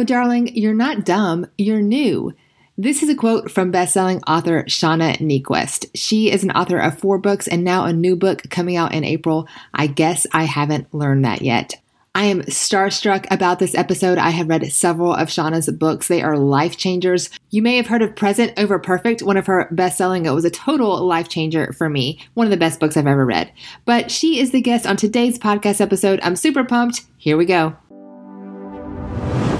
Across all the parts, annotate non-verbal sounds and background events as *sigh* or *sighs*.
Oh, darling, you're not dumb, you're new. This is a quote from bestselling author Shauna Niequist. She is an author of four books and now a new book coming out in April. I guess I haven't learned that yet. I am starstruck about this episode. I have read several of Shauna's books. They are life changers. You may have heard of Present Over Perfect, one of her best selling. It was a total life changer for me. One of the best books I've ever read. But she is the guest on today's podcast episode. I'm super pumped. Here we go.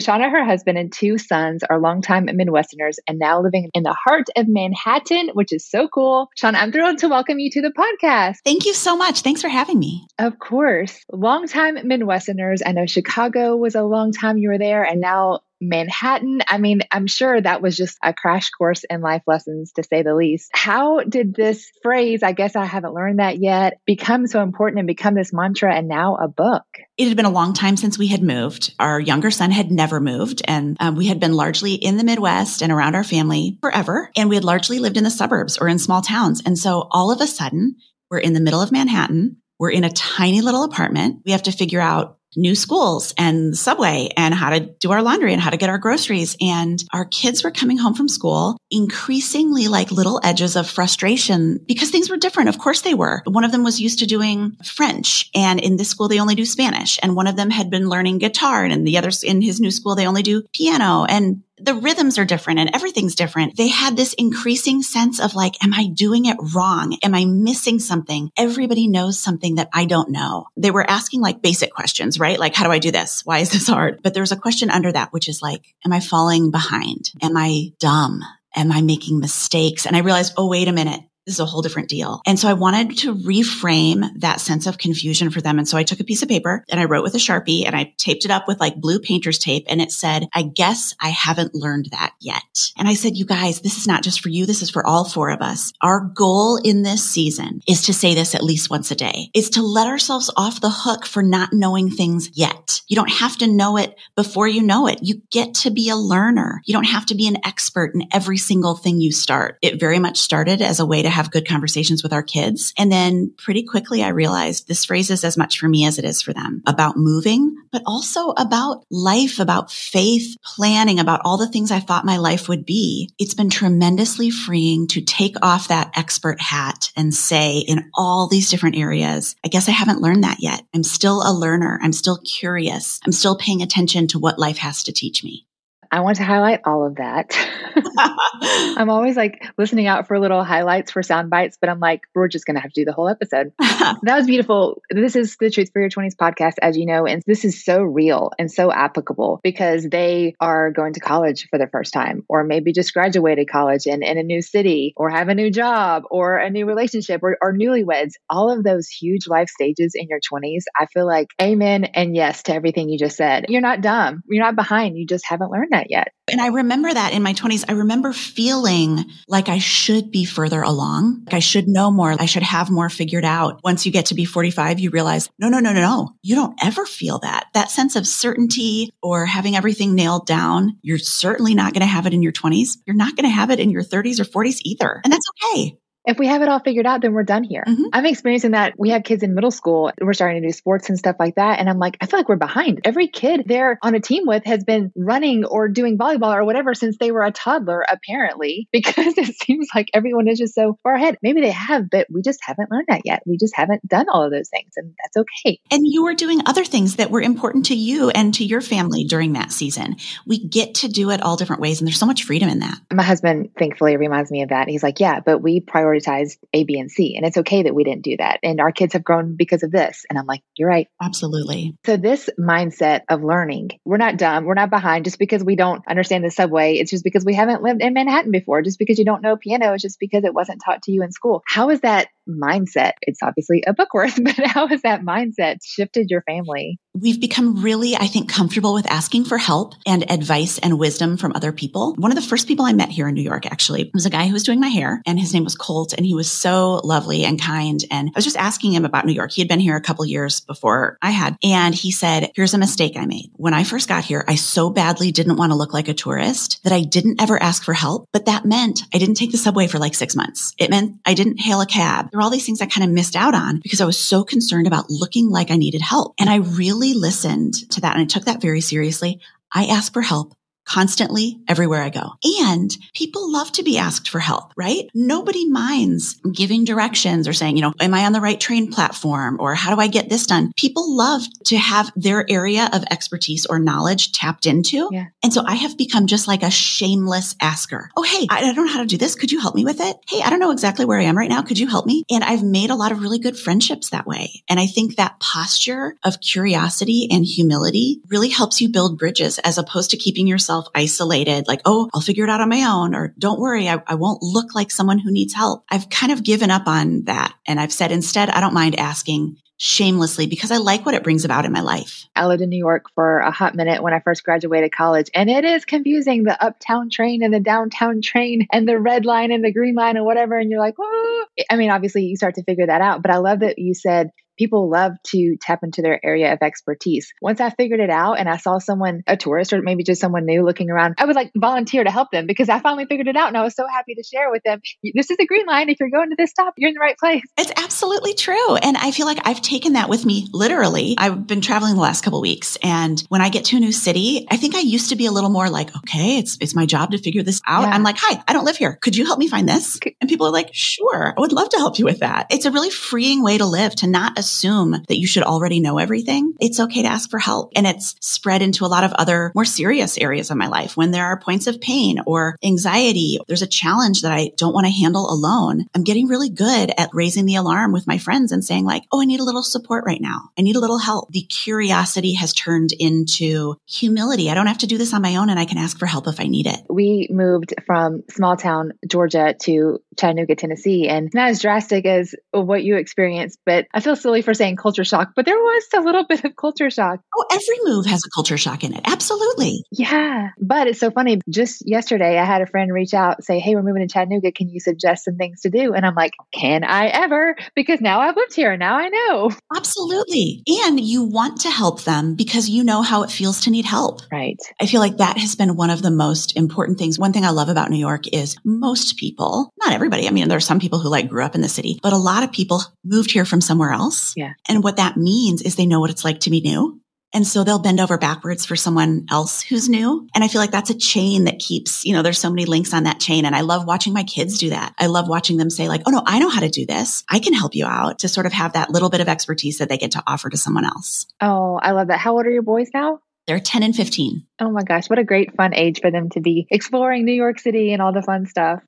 Shauna, her husband, and two sons are longtime Midwesterners and now living in the heart of Manhattan, which is so cool. Shauna, I'm thrilled to welcome you to the podcast. Thank you so much. Thanks for having me. Of course. Longtime Midwesterners. I know Chicago was a long time you were there, and now Manhattan. I mean, I'm sure that was just a crash course in life lessons to say the least. How did this phrase, I guess I haven't learned that yet, become so important and become this mantra and now a book? It had been a long time since we had moved. Our younger son had never moved and um, we had been largely in the Midwest and around our family forever. And we had largely lived in the suburbs or in small towns. And so all of a sudden we're in the middle of Manhattan. We're in a tiny little apartment. We have to figure out new schools and subway and how to do our laundry and how to get our groceries. And our kids were coming home from school increasingly like little edges of frustration because things were different. Of course they were. One of them was used to doing French and in this school they only do Spanish. And one of them had been learning guitar and in the others in his new school they only do piano. And the rhythms are different and everything's different. They had this increasing sense of like, am I doing it wrong? Am I missing something? Everybody knows something that I don't know. They were asking like basic questions, right? Like, how do I do this? Why is this *laughs* hard? But there's a question under that, which is like, am I falling behind? Am I dumb? Am I making mistakes? And I realized, oh, wait a minute this is a whole different deal. And so I wanted to reframe that sense of confusion for them. And so I took a piece of paper and I wrote with a Sharpie and I taped it up with like blue painter's tape. And it said, I guess I haven't learned that yet. And I said, you guys, this is not just for you. This is for all four of us. Our goal in this season is to say this at least once a day is to let ourselves off the hook for not knowing things yet. You don't have to know it before you know it. You get to be a learner. You don't have to be an expert in every single thing you start. It very much started as a way to have have good conversations with our kids. And then pretty quickly, I realized this phrase is as much for me as it is for them about moving, but also about life, about faith, planning, about all the things I thought my life would be. It's been tremendously freeing to take off that expert hat and say in all these different areas, I guess I haven't learned that yet. I'm still a learner. I'm still curious. I'm still paying attention to what life has to teach me. I want to highlight all of that. *laughs* I'm always like listening out for little highlights for sound bites, but I'm like, we're just going to have to do the whole episode. *laughs* that was beautiful. This is the Truth for Your 20s podcast, as you know, and this is so real and so applicable because they are going to college for the first time, or maybe just graduated college and in a new city, or have a new job, or a new relationship, or, or newlyweds. All of those huge life stages in your 20s, I feel like amen and yes to everything you just said. You're not dumb. You're not behind. You just haven't learned that that yet. And I remember that in my 20s. I remember feeling like I should be further along. Like I should know more. I should have more figured out. Once you get to be 45, you realize, no, no, no, no, no. You don't ever feel that. That sense of certainty or having everything nailed down, you're certainly not going to have it in your 20s. You're not going to have it in your 30s or 40s either. And that's okay if we have it all figured out, then we're done here. Mm-hmm. I'm experiencing that. We have kids in middle school. We're starting to do sports and stuff like that. And I'm like, I feel like we're behind. Every kid they're on a team with has been running or doing volleyball or whatever since they were a toddler, apparently, *laughs* because it seems like everyone is just so far ahead. Maybe they have, but we just haven't learned that yet. We just haven't done all of those things. And that's okay. And you were doing other things that were important to you and to your family during that season. We get to do it all different ways. And there's so much freedom in that. My husband thankfully reminds me of that. He's like, yeah, but we prioritized A, B, and C. And it's okay that we didn't do that. And our kids have grown because of this. And I'm like, you're right. Absolutely. So, this mindset of learning, we're not dumb, we're not behind just because we don't understand the subway. It's just because we haven't lived in Manhattan before. Just because you don't know piano, it's just because it wasn't taught to you in school. How is that mindset? It's obviously a book worth, *laughs* but how has that mindset shifted your family? We've become really, I think, comfortable with asking for help and advice and wisdom from other people. One of the first people I met here in New York actually was a guy who was doing my hair and his name was Colt and he was so lovely and kind. And I was just asking him about New York. He had been here a couple years before I had. And he said, here's a mistake I made. When I first got here, I so badly didn't want to look like a tourist that I didn't ever ask for help. But that meant I didn't take the subway for like six months. It meant I didn't hail a cab. There all these things I kind of missed out on because I was so concerned about looking like I needed help. And I really listened to that and I took that very seriously. I asked for help constantly everywhere I go. And people love to be asked for help, right? Nobody minds giving directions or saying, you know, am I on the right train platform or how do I get this done? People love to have their area of expertise or knowledge tapped into. Yeah. And so I have become just like a shameless asker. Oh, hey, I don't know how to do this. Could you help me with it? Hey, I don't know exactly where I am right now. Could you help me? And I've made a lot of really good friendships that way. And I think that posture of curiosity and humility really helps you build bridges as opposed to keeping yourself isolated, like, oh, I'll figure it out on my own, or don't worry, I, I won't look like someone who needs help. I've kind of given up on that. And I've said instead, I don't mind asking shamelessly because I like what it brings about in my life. I lived in New York for a hot minute when I first graduated college, and it is confusing the uptown train and the downtown train and the red line and the green line and whatever. And you're like, oh, I mean, obviously you start to figure that out. But I love that you said people love to tap into their area of expertise. Once I figured it out and I saw someone, a tourist or maybe just someone new looking around, I would like volunteer to help them because I finally figured it out and I was so happy to share with them. This is the green line. If you're going to this stop, you're in the right place. It's absolutely true. And I feel like I've taken that with me literally. I've been traveling the last couple weeks and when I get to a new city, I think I used to be a little more like, okay, it's, it's my job to figure this out. Yeah. I'm like, hi, I don't live here. Could you help me find this? And people are like, sure, I would love to help you with that. It's a really freeing way to live to not assume that you should already know everything. It's okay to ask for help. And it's spread into a lot of other more serious areas of my life when there are points of pain or anxiety. There's a challenge that I don't want to handle alone. I'm getting really good at raising the alarm with my friends and saying like, Oh, I need a little support right now. I need a little help. The curiosity has turned into humility. I don't have to do this on my own and I can ask for help if I need it. We moved from small town Georgia to Chattanooga, Tennessee, and not as drastic as what you experienced, but I feel silly for saying culture shock, but there was a little *laughs* bit of culture shock. Oh, every move has a culture shock in it. Absolutely. Yeah. But it's so funny. Just yesterday, I had a friend reach out, say, Hey, we're moving to Chattanooga. Can you suggest some things to do? And I'm like, Can I ever? Because now I've lived here. And now I know. Absolutely. And you want to help them because you know how it feels to need help. Right. I feel like that has been one of the most important things. One thing I love about New York is most people, not everybody. I mean, there are some people who like grew up in the city, but a lot of people moved here from somewhere else. Yeah. And what that means is they know what it's like to be new. And so they'll bend over backwards for someone else who's new. And I feel like that's a chain that keeps, you know, there's so many links on that chain. And I love watching my kids do that. I love watching them say like, Oh no, I know how to do this. I can help you out to sort of have that little bit of expertise that they get to offer to someone else. Oh, I love that. How old are your boys now? They're 10 and 15. Oh my gosh, what a great fun age for them to be exploring New York City and all the fun stuff.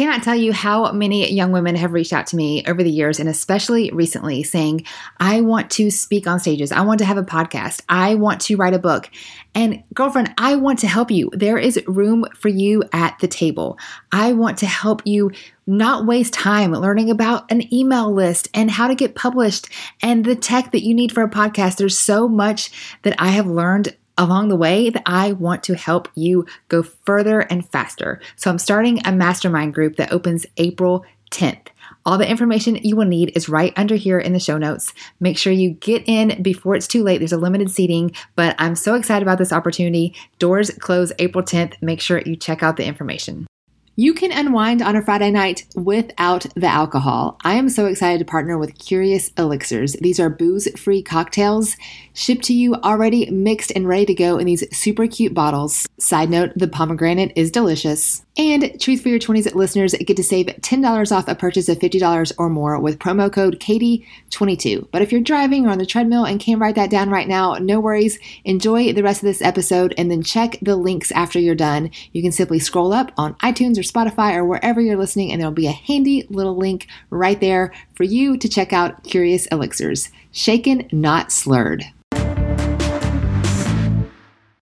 Cannot tell you how many young women have reached out to me over the years and especially recently saying, I want to speak on stages. I want to have a podcast. I want to write a book. And girlfriend, I want to help you. There is room for you at the table. I want to help you not waste time learning about an email list and how to get published and the tech that you need for a podcast. There's so much that I have learned along the way that I want to help you go further and faster. So I'm starting a mastermind group that opens April 10th. All the information you will need is right under here in the show notes. Make sure you get in before it's too late. There's a limited seating, but I'm so excited about this opportunity. Doors close April 10th. Make sure you check out the information. You can unwind on a Friday night without the alcohol. I am so excited to partner with Curious Elixirs. These are booze free cocktails shipped to you already mixed and ready to go in these super cute bottles. Side note the pomegranate is delicious. And Truth for Your 20s listeners get to save $10 off a purchase of $50 or more with promo code Katie22. But if you're driving or on the treadmill and can't write that down right now, no worries. Enjoy the rest of this episode and then check the links after you're done. You can simply scroll up on iTunes or Spotify or wherever you're listening, and there'll be a handy little link right there for you to check out Curious Elixirs. Shaken, not slurred.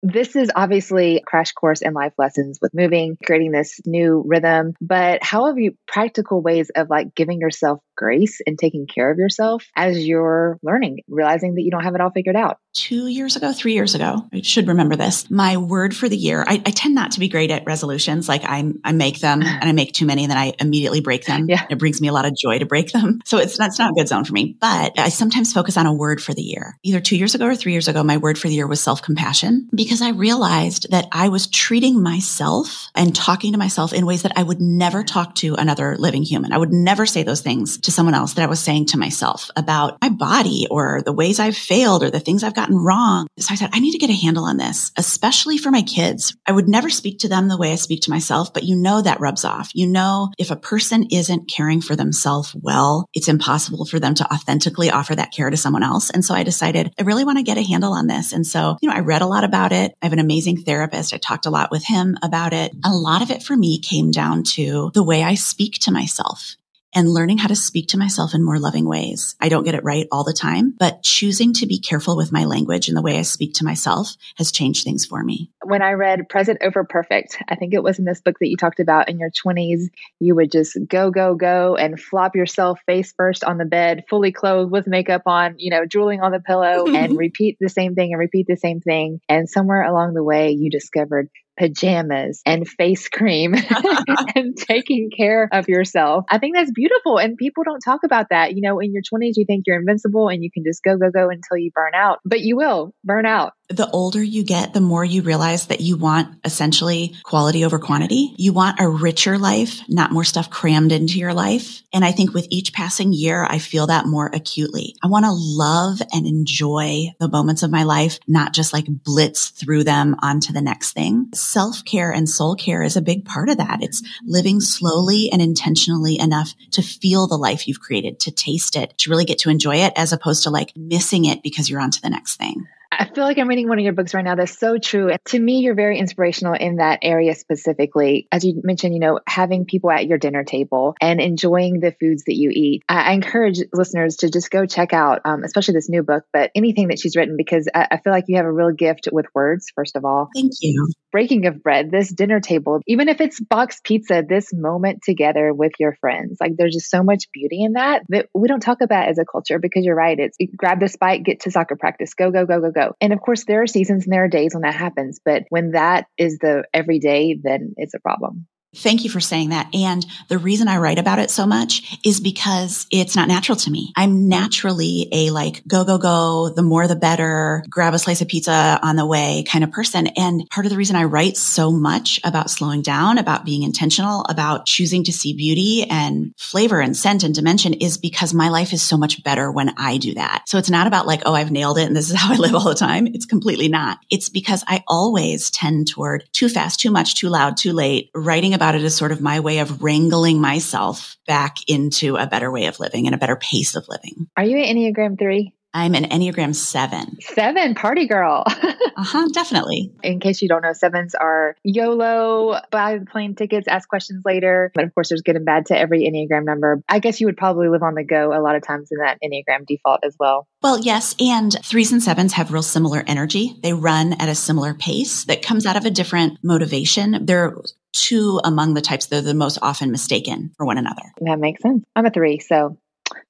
This is obviously a crash course in life lessons with moving, creating this new rhythm. But how have you practical ways of like giving yourself grace and taking care of yourself as you're learning, realizing that you don't have it all figured out? Two years ago, three years ago, I should remember this. My word for the year, I, I tend not to be great at resolutions. Like I, I make them *laughs* and I make too many and then I immediately break them. Yeah. It brings me a lot of joy to break them. So it's, that's not a good zone for me, but I sometimes focus on a word for the year. Either two years ago or three years ago, my word for the year was self compassion because I realized that I was treating myself and talking to myself in ways that I would never talk to another living human. I would never say those things to someone else that I was saying to myself about my body or the ways I've failed or the things I've gotten wrong. So I said, I need to get a handle on this, especially for my kids. I would never speak to them the way I speak to myself, but you know that rubs off. You know, if a person isn't caring for themselves well, it's impossible for them to authentically offer that care to someone else. And so I decided I really want to get a handle on this. And so, you know, I read a lot about it. I have an amazing therapist. I talked a lot with him about it. A lot of it for me came down to the way I speak to myself and learning how to speak to myself in more loving ways. I don't get it right all the time, but choosing to be careful with my language and the way I speak to myself has changed things for me. When I read Present Over Perfect, I think it was in this book that you talked about in your 20s, you would just go, go, go and flop yourself face first on the bed, fully clothed with makeup on, you know, drooling on the pillow *laughs* and repeat the same thing and repeat the same thing. And somewhere along the way, you discovered pajamas and face cream *laughs* *laughs* and taking care of yourself. I think that's beautiful. And people don't talk about that. You know, in your 20s, you think you're invincible and you can just go, go, go until you burn out, but you will burn out the older you get, the more you realize that you want essentially quality over quantity. You want a richer life, not more stuff crammed into your life. And I think with each passing year, I feel that more acutely. I want to love and enjoy the moments of my life, not just like blitz through them onto the next thing. Self care and soul care is a big part of that. It's living slowly and intentionally enough to feel the life you've created, to taste it, to really get to enjoy it as opposed to like missing it because you're on to the next thing. I feel like I'm reading one of your books right now. That's so true. To me, you're very inspirational in that area specifically. As you mentioned, you know, having people at your dinner table and enjoying the foods that you eat. I, I encourage listeners to just go check out, um, especially this new book, but anything that she's written because I, I feel like you have a real gift with words, first of all. Thank you. Breaking of bread, this dinner table, even if it's box pizza, this moment together with your friends. Like there's just so much beauty in that that we don't talk about as a culture because you're right. It's grab the spike, get to soccer practice, go, go, go, go, go. And of course, there are seasons and there are days when that happens. But when that is the everyday, then it's a problem. Thank you for saying that. And the reason I write about it so much is because it's not natural to me. I'm naturally a like, go, go, go, the more the better, grab a slice of pizza on the way kind of person. And part of the reason I write so much about slowing down, about being intentional, about choosing to see beauty and flavor and scent and dimension is because my life is so much better when I do that. So it's not about like, oh, I've nailed it and this is *laughs* how I live all the time. It's completely not. It's because I always tend toward too fast, too much, too loud, too late, writing about it as sort of my way of wrangling myself back into a better way of living and a better pace of living. Are you an Enneagram 3? I'm an Enneagram 7. 7, party girl. *laughs* uh-huh, definitely. In case you don't know, sevens are YOLO, buy the plane tickets, ask questions later. But of course, there's good and bad to every Enneagram number. I guess you would probably live on the go a lot of times in that Enneagram default as well. Well, yes. And threes and sevens have real similar energy. They run at a similar pace that comes out of a different motivation. They're two among the types that are the most often mistaken for one another. That makes sense. I'm a three, so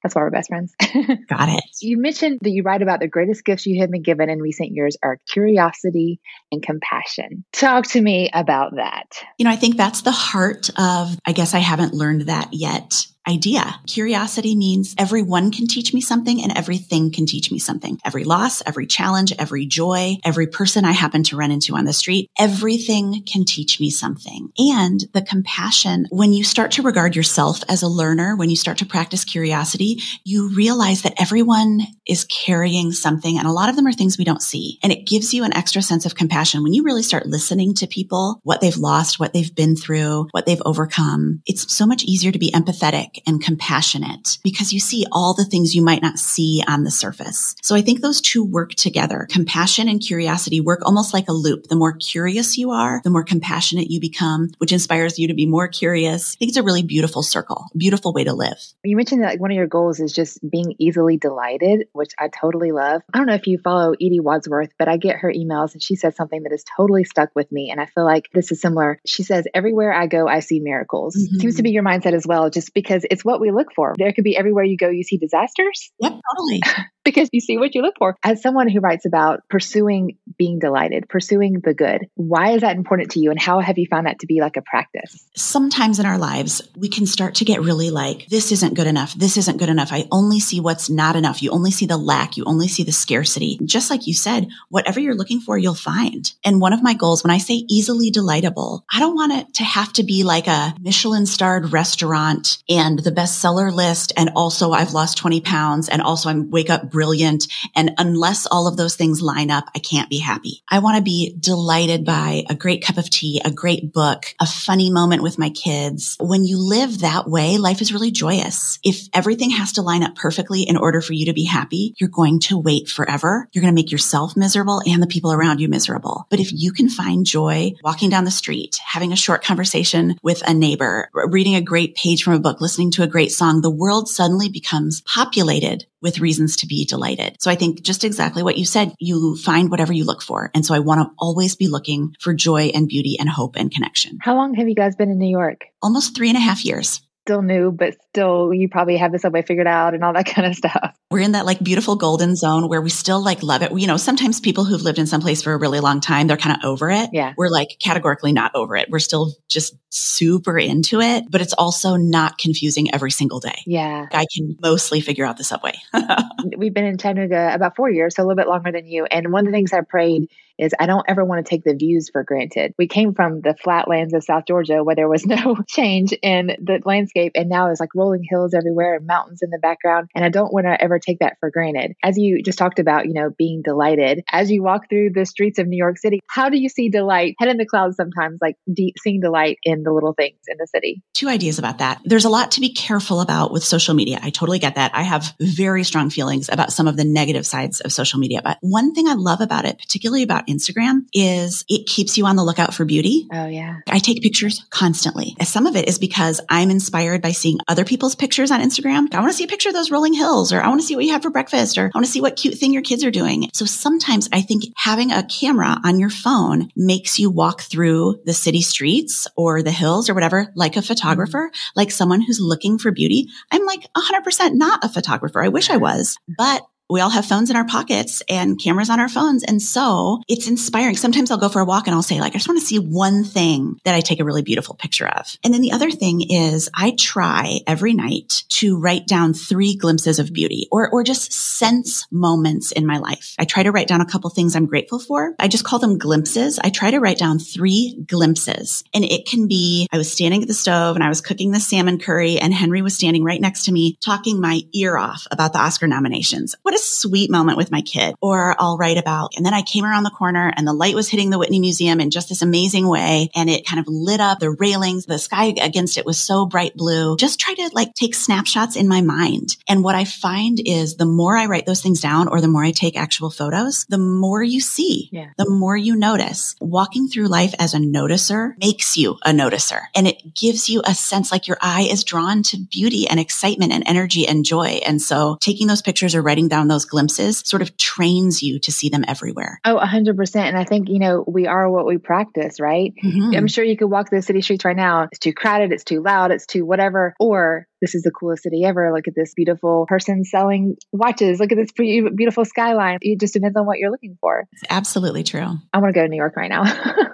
that's why we're best friends. *laughs* Got it. You mentioned that you write about the greatest gifts you have been given in recent years are curiosity and compassion. Talk to me about that. You know, I think that's the heart of, I guess I haven't learned that yet idea. Curiosity means everyone can teach me something and everything can teach me something. Every loss, every challenge, every joy, every person I happen to run into on the street, everything can teach me something. And the compassion, when you start to regard yourself as a learner, when you start to practice curiosity, you realize that everyone is carrying something and a lot of them are things we don't see. And it gives you an extra sense of compassion. When you really start listening to people, what they've lost, what they've been through, what they've overcome, it's so much easier to be empathetic and compassionate because you see all the things you might not see on the surface. So I think those two work together. Compassion and curiosity work almost like a loop. The more curious you are, the more compassionate you become, which inspires you to be more curious. I think it's a really beautiful circle, beautiful way to live. You mentioned that like one of your goals is just being easily delighted, which I totally love. I don't know if you follow Edie Wadsworth, but I get her emails and she says something that has totally stuck with me. And I feel like this is similar. She says, everywhere I go, I see miracles. Mm-hmm. Seems to be your mindset as well, just because it's what we look for. There could be everywhere you go, you see disasters. Yep, totally. *laughs* because you see what you look for. As someone who writes about pursuing being delighted, pursuing the good, why is that important to you? And how have you found that to be like a practice? Sometimes in our lives, we can start to get really like, this isn't good enough. This isn't good enough. I only see what's not enough. You only see the lack. You only see the scarcity. Just like you said, whatever you're looking for, you'll find. And one of my goals, when I say easily delightable, I don't want it to have to be like a Michelin starred restaurant and the bestseller list. And also I've lost 20 pounds and also I'm wake up brilliant. And unless all of those things line up, I can't be happy. I want to be delighted by a great cup of tea, a great book, a funny moment with my kids. When you live that way, life is really joyous. If everything has to line up perfectly in order for you to be happy, you're going to wait forever. You're going to make yourself miserable and the people around you miserable. But if you can find joy walking down the street, having a short conversation with a neighbor, reading a great page from a book, listening to a great song, the world suddenly becomes populated with reasons to be delighted. So I think just exactly what you said, you find whatever you look for. And so I want to always be looking for joy and beauty and hope and connection. How long have you guys been in New York? Almost three and a half years still new, but still you probably have the subway figured out and all that *laughs* kind of stuff. We're in that like beautiful golden zone where we still like love it. You know, sometimes people who've lived in some place for a really long time, they're kind of over it. Yeah. We're like categorically not over it. We're still just super into it, but it's also not confusing every single day. Yeah. I can mostly figure out the subway. *laughs* We've been in Chattanooga about four years, so a little bit longer than you. And one of the things I prayed is I don't ever want to take the views for granted. We came from the flatlands of South Georgia where there was *laughs* no change in the landscape. And now there's like rolling hills everywhere and mountains in the background. And I don't want to ever take that for granted. As you just talked about, you know, being delighted as you walk through the streets of New York City, how do you see delight? Head in the clouds sometimes, like deep, seeing delight in the little things in the city. Two ideas about that. There's a lot to be careful about with social media. I totally get that. I have very strong feelings about some of the negative sides of social media. But one thing I love about it, particularly about Instagram is it keeps you on the lookout for beauty. Oh, yeah. I take pictures constantly. Some of it is because I'm inspired by seeing other people's pictures on Instagram. I want to see a picture of those rolling hills, or I want to see what you have for breakfast, or I want to see what cute thing your kids are doing. So sometimes I think having a camera on your phone makes you walk through the city streets or the hills or whatever like a photographer, like someone who's looking for beauty. I'm like 100% not a photographer. I wish I was, but we all have phones in our pockets and cameras on our phones. And so it's inspiring. Sometimes I'll go for a walk and I'll say like, I just want to see one thing that I take a really beautiful picture of. And then the other thing is I try every night to write down three glimpses of beauty or, or just sense moments in my life. I try to write down a couple things I'm grateful for. I just call them glimpses. I try to write down three glimpses and it can be, I was standing at the stove and I was cooking the salmon curry and Henry was standing right next to me talking my ear off about the Oscar nominations. What a sweet moment with my kid. Or I'll write about, and then I came around the corner and the light was hitting the Whitney Museum in just this amazing way. And it kind of lit up the railings. The sky against it was so bright blue. Just try to like take snapshots in my mind. And what I find is the more I write those things down or the more I take actual photos, the more you see, yeah. the more you notice. Walking through life as a noticer makes you a noticer and it gives you a sense like your eye is drawn to beauty and excitement and energy and joy. And so taking those pictures or writing down those glimpses sort of trains you to see them everywhere. Oh, 100%. And I think, you know, we are what we practice, right? Mm-hmm. I'm sure you could walk the city streets right now. It's too crowded, it's too loud, it's too whatever. Or this is the coolest city ever. Look at this beautiful person selling watches. Look at this beautiful skyline. It just depends on what you're looking for. It's absolutely true. I want to go to New York right now.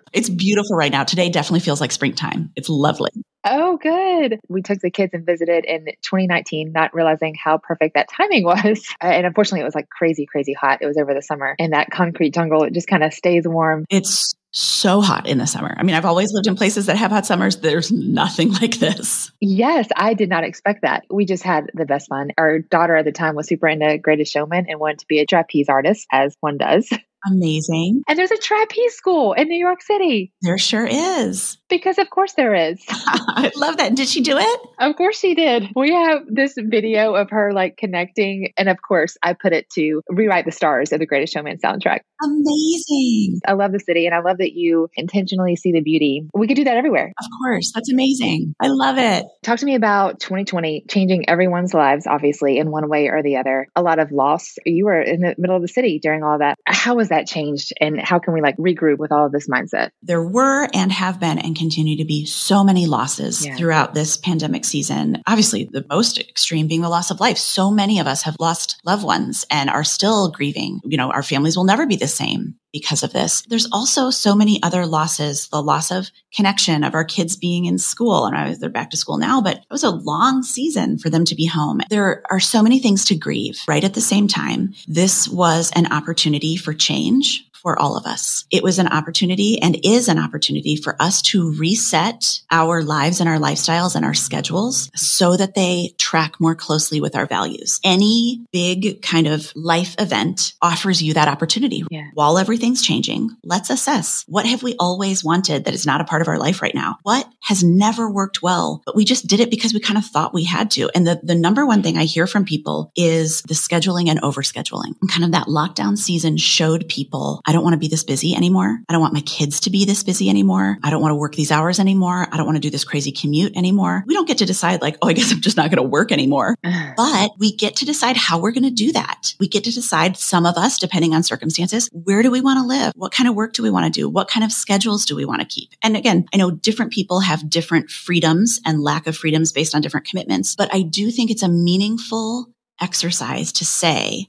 *laughs* it's beautiful right now. Today definitely feels like springtime. It's lovely. Oh, good. We took the kids and visited in 2019, not realizing how perfect that timing *laughs* was. And unfortunately, it was like crazy, crazy hot. It was over the summer. And that concrete jungle, it just kind of stays warm. It's so hot in the summer. I mean, I've always lived in places that have hot summers. There's nothing *laughs* like this. Yes, I did not expect that. We just had the best fun. Our daughter at the time was super into Greatest Showman and wanted to be a trapeze artist, as one does. *laughs* Amazing. And there's a trapeze school in New York City. There sure is. *laughs* Because of course there is. *laughs* I love that. Did she do it? Of course she did. We have this video of her like connecting. And of course, I put it to rewrite the stars of the Greatest Showman soundtrack. Amazing. I love the city and I love that you intentionally see the beauty. We could do that everywhere. Of course. That's amazing. I love it. Talk to me about 2020 changing everyone's lives, obviously, in one way or the other. A lot of loss. You were in the middle of the city during all that. How was that changed? And how can we like regroup with all of this mindset? There were and have been and continue to be so many losses yeah. throughout this pandemic season. Obviously, the most extreme being the loss of life. So many of us have lost loved ones and are still grieving. You know, our families will never be the same because of this. There's also so many other losses, the loss of connection of our kids being in school. And they're back to school now, but it was a long season for them to be home. There are so many things to grieve right at the same time. This was an opportunity for change for all of us. It was an opportunity and is an opportunity for us to reset our lives and our lifestyles and our schedules so that they track more closely with our values. Any big kind of life event offers you that opportunity. Yeah. While everything's changing, let's assess what have we always wanted that is not a part of our life right now? What has never worked well, but we just did it because we kind of thought we had to. And the, the number one thing I hear from people is the scheduling and overscheduling. And kind of that lockdown season showed people, I don't want to be this busy anymore. I don't want my kids to be this busy anymore. I don't want to work these hours anymore. I don't want to do this crazy commute anymore. We don't get to decide like, oh, I guess I'm just not going to work anymore. *sighs* but we get to decide how we're going to do that. We get to decide some of us, depending on circumstances, where do we want to live? What kind of work do we want to do? What kind of schedules do we want to keep? And again, I know different people have different freedoms and lack of freedoms based on different commitments, but I do think it's a meaningful exercise to say,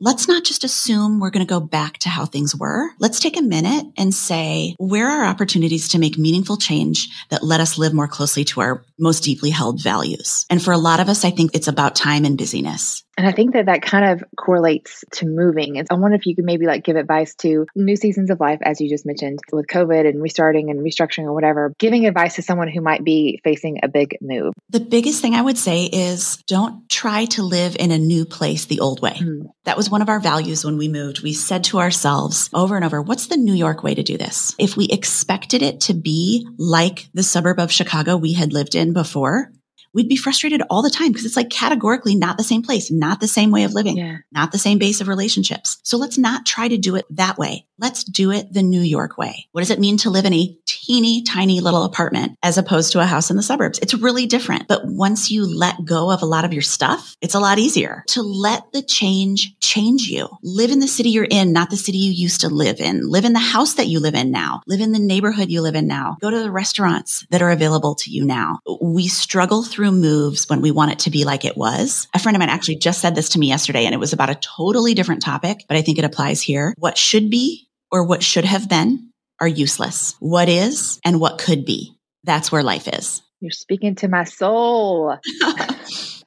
let's not just assume we're going to go back to how things were. Let's take a minute and say, where are opportunities to make meaningful change that let us live more closely to our most deeply held values? And for a lot of us, I think it's about time and busyness. And I think that that kind of correlates to moving. And I wonder if you could maybe like give advice to new seasons of life, as you just mentioned, with COVID and restarting and restructuring or whatever, giving advice to someone who might be facing a big move. The biggest thing I would say is don't try to live in a new place the old way. Mm. That was one of our values when we moved. We said to ourselves over and over, what's the New York way to do this? If we expected it to be like the suburb of Chicago we had lived in before, we'd be frustrated all the time because it's like categorically not the same place, not the same way of living, yeah. not the same base of relationships. So let's not try to do it that way. Let's do it the New York way. What does it mean to live in a teeny tiny little apartment as opposed to a house in the suburbs? It's really different. But once you let go of a lot of your stuff, it's a lot easier to let the change change you. Live in the city you're in, not the city you used to live in. Live in the house that you live in now. Live in the neighborhood you live in now. Go to the restaurants that are available to you now. We struggle through through moves when we want it to be like it was. A friend of mine actually just said this to me yesterday and it was about a totally different topic, but I think it applies here. What should be or what should have been are useless. What is and what could be. That's where life is. You're speaking to my soul. *laughs* I,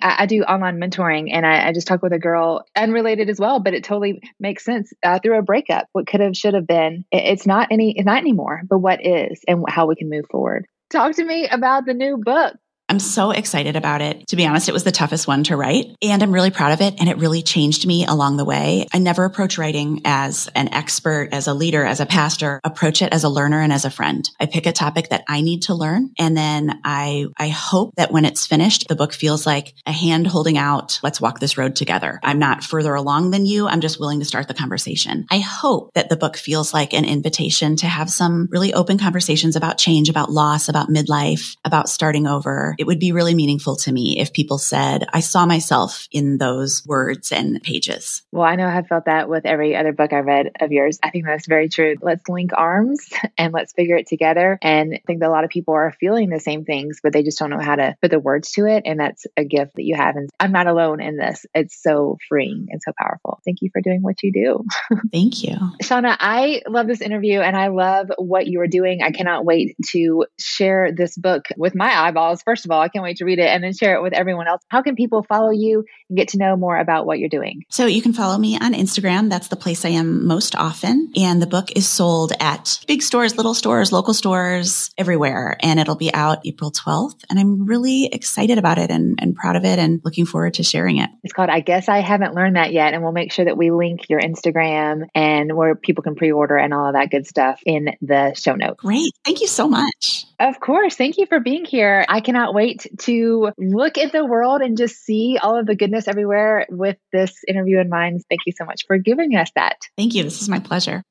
I, do online mentoring and I, I, just talked with a girl, unrelated as well, but it totally makes sense. Uh, through a breakup, what could have, should have been, it, it's not any, it's not anymore, but what is and how we can move forward. Talk to me about the new book. I'm so excited about it. To be honest, it was the toughest one to write and I'm really proud of it. And it really changed me along the way. I never approach writing as an expert, as a leader, as a pastor, approach it as a learner and as a friend. I pick a topic that I need to learn. And then I, I hope that when it's finished, the book feels like a hand holding out. Let's walk this road together. I'm not further along than you. I'm just willing to start the conversation. I hope that the book feels like an invitation to have some really open conversations about change, about loss, about midlife, about starting over it would be really meaningful to me if people said, I saw myself in those words and pages. Well, I know I have felt that with every other book I read of yours. I think that's very true. Let's link arms *laughs* and let's figure it together. And I think that a lot of people are feeling the same things, but they just don't know how to put the words to it. And that's a gift that you have. And I'm not alone in this. It's so freeing and so powerful. Thank you for doing what you do. *laughs* Thank you. Shauna, I love this interview and I love what you are doing. I cannot wait to share this book with my eyeballs. First first of all. I can't wait to read it and then share it with everyone else. How can people follow you and get to know more about what you're doing? So you can follow me on Instagram. That's the place I am most often. And the book is sold at big stores, little stores, local stores, everywhere. And it'll be out April 12th. And I'm really excited about it and, and proud of it and looking forward to sharing it. It's called I Guess I Haven't Learned That Yet. And we'll make sure that we link your Instagram and where people can pre order and all of that good stuff in the show notes. Great. Thank you so much. Of course. Thank you for being here. I wait to look at the world and just see all of the goodness everywhere with this interview in mind. Thank you so much for giving us that. Thank you. This is my pleasure.